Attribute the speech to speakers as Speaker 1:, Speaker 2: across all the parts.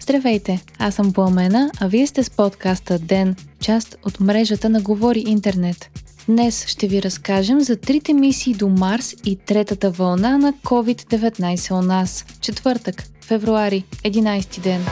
Speaker 1: Здравейте, аз съм Пламена, а вие сте с подкаста ДЕН, част от мрежата на Говори Интернет. Днес ще ви разкажем за трите мисии до Марс и третата вълна на COVID-19 у нас. Четвъртък, февруари, 11 ден.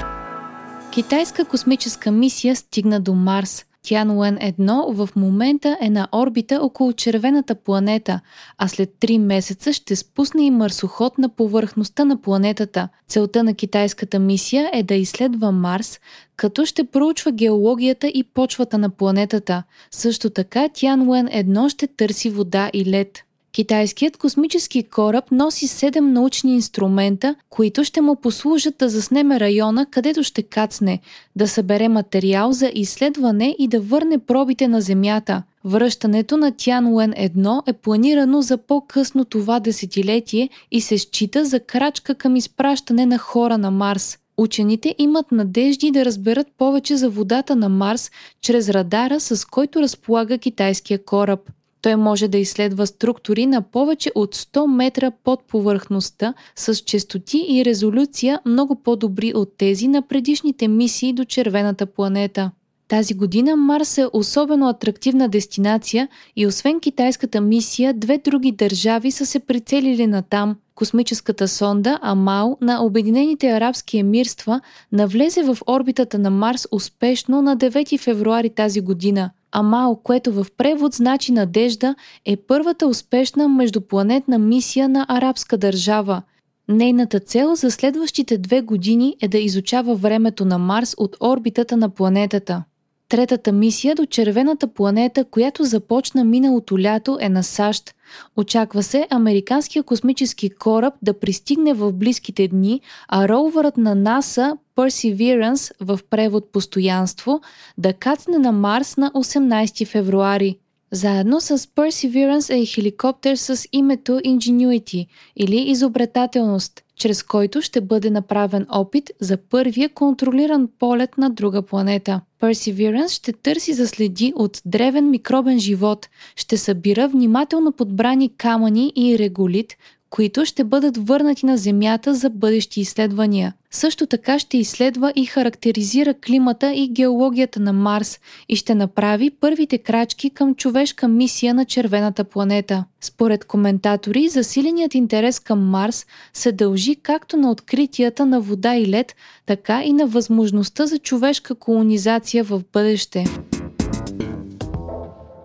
Speaker 1: Китайска космическа мисия стигна до Марс. Тянуен-1 в момента е на орбита около червената планета, а след 3 месеца ще спусне и марсоход на повърхността на планетата. Целта на китайската мисия е да изследва Марс, като ще проучва геологията и почвата на планетата. Също така Тянуен-1 ще търси вода и лед. Китайският космически кораб носи 7 научни инструмента, които ще му послужат да заснеме района, където ще кацне, да събере материал за изследване и да върне пробите на Земята. Връщането на Тянуен 1 е планирано за по-късно това десетилетие и се счита за крачка към изпращане на хора на Марс. Учените имат надежди да разберат повече за водата на Марс чрез радара, с който разполага китайския кораб. Той може да изследва структури на повече от 100 метра под повърхността с частоти и резолюция много по-добри от тези на предишните мисии до червената планета. Тази година Марс е особено атрактивна дестинация и освен китайската мисия, две други държави са се прицелили на там. Космическата сонда Амал на Обединените арабски емирства навлезе в орбитата на Марс успешно на 9 февруари тази година – Амал, което в превод значи надежда, е първата успешна междупланетна мисия на арабска държава. Нейната цел за следващите две години е да изучава времето на Марс от орбитата на планетата. Третата мисия до червената планета, която започна миналото лято, е на САЩ. Очаква се американския космически кораб да пристигне в близките дни, а роувърът на НАСА Perseverance в превод постоянство да кацне на Марс на 18 февруари. Заедно с Perseverance е и хеликоптер с името Ingenuity или изобретателност, чрез който ще бъде направен опит за първия контролиран полет на друга планета. Perseverance ще търси за следи от древен микробен живот, ще събира внимателно подбрани камъни и реголит, които ще бъдат върнати на Земята за бъдещи изследвания. Също така ще изследва и характеризира климата и геологията на Марс и ще направи първите крачки към човешка мисия на червената планета. Според коментатори, засиленият интерес към Марс се дължи както на откритията на вода и лед, така и на възможността за човешка колонизация в бъдеще.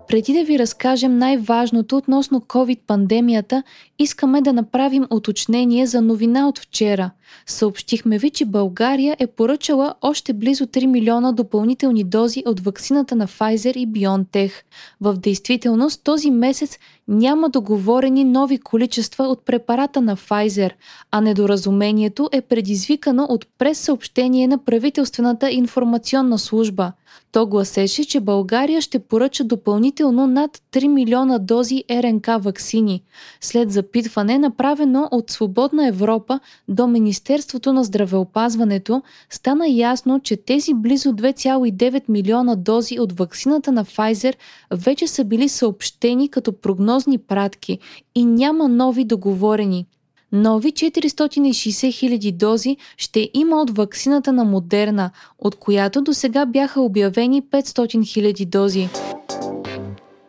Speaker 1: Преди да ви разкажем най-важното относно COVID-пандемията, искаме да направим уточнение за новина от вчера. Съобщихме ви, че България е поръчала още близо 3 милиона допълнителни дози от вакцината на Pfizer и BioNTech. В действителност този месец няма договорени нови количества от препарата на Pfizer, а недоразумението е предизвикано от прес-съобщение на правителствената информационна служба. То гласеше, че България ще поръча допълнително над 3 милиона дози РНК вакцини, след запитване направено от Свободна Европа до Министерството на здравеопазването, стана ясно, че тези близо 2,9 милиона дози от вакцината на Pfizer вече са били съобщени като прогноз прогнозни пратки и няма нови договорени. Нови 460 хиляди дози ще има от ваксината на Модерна, от която до сега бяха обявени 500 хиляди дози.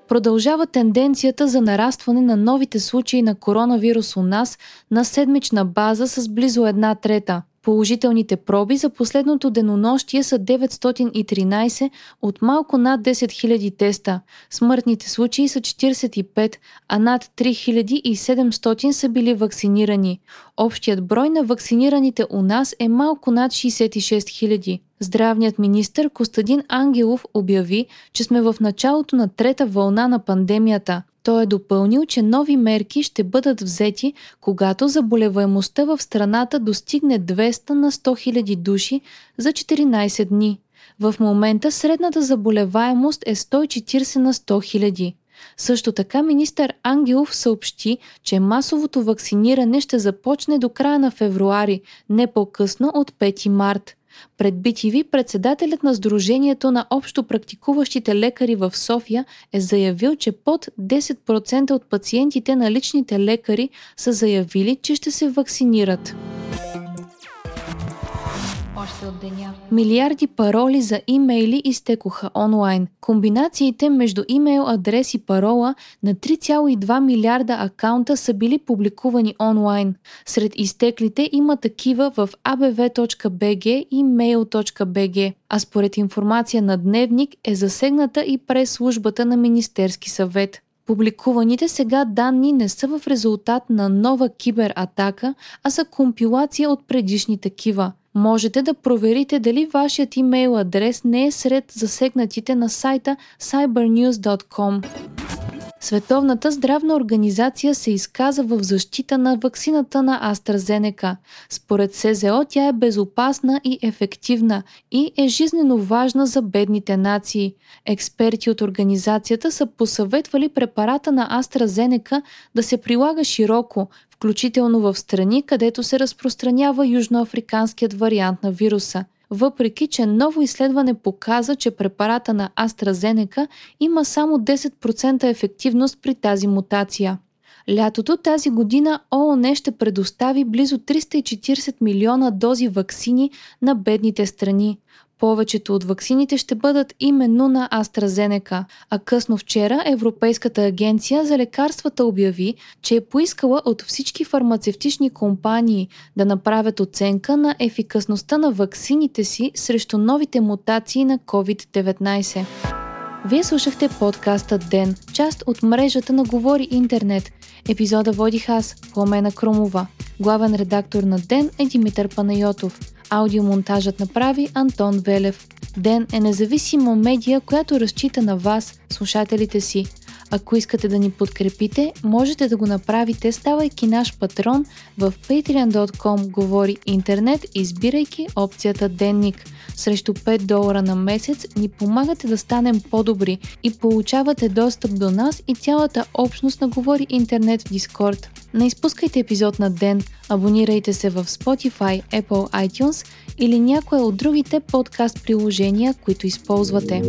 Speaker 1: Продължава тенденцията за нарастване на новите случаи на коронавирус у нас на седмична база с близо една трета – Положителните проби за последното денонощие са 913 от малко над 10 000 теста. Смъртните случаи са 45, а над 3700 са били вакцинирани. Общият брой на вакцинираните у нас е малко над 66 000. Здравният министр Костадин Ангелов обяви, че сме в началото на трета вълна на пандемията – той е допълнил, че нови мерки ще бъдат взети, когато заболеваемостта в страната достигне 200 на 100 000 души за 14 дни. В момента средната заболеваемост е 140 на 100 000. Също така министър Ангелов съобщи, че масовото вакциниране ще започне до края на февруари, не по-късно от 5 март. Пред BTV председателят на Сдружението на общо практикуващите лекари в София е заявил, че под 10% от пациентите на личните лекари са заявили, че ще се вакцинират. Още от деня. Милиарди пароли за имейли изтекоха онлайн. Комбинациите между имейл адрес и парола на 3,2 милиарда акаунта са били публикувани онлайн. Сред изтеклите има такива в abv.bg и mail.bg, а според информация на Дневник е засегната и през службата на Министерски съвет. Публикуваните сега данни не са в резултат на нова кибератака, а са компилация от предишни такива. Можете да проверите дали вашият имейл адрес не е сред засегнатите на сайта cybernews.com. Световната здравна организация се изказа в защита на ваксината на AstraZeneca. Според СЗО тя е безопасна и ефективна и е жизнено важна за бедните нации. Експерти от организацията са посъветвали препарата на AstraZeneca да се прилага широко, включително в страни, където се разпространява южноафриканският вариант на вируса – въпреки че ново изследване показа, че препарата на AstraZeneca има само 10% ефективност при тази мутация. Лятото тази година ООН ще предостави близо 340 милиона дози ваксини на бедните страни. Повечето от ваксините ще бъдат именно на AstraZeneca, а късно вчера Европейската агенция за лекарствата обяви, че е поискала от всички фармацевтични компании да направят оценка на ефикасността на ваксините си срещу новите мутации на COVID-19. Вие слушахте подкаста Ден, част от мрежата на Говори Интернет. Епизода водих аз, Пламена Крумова. Главен редактор на Ден е Димитър Панайотов. Аудиомонтажът направи Антон Велев. Ден е независима медия, която разчита на вас, слушателите си. Ако искате да ни подкрепите, можете да го направите, ставайки наш патрон в patreon.com говори интернет, избирайки опцията Денник. Срещу 5 долара на месец ни помагате да станем по-добри и получавате достъп до нас и цялата общност на Говори интернет в Дискорд. Не изпускайте епизод на ден, абонирайте се в Spotify, Apple iTunes или някое от другите подкаст приложения, които използвате.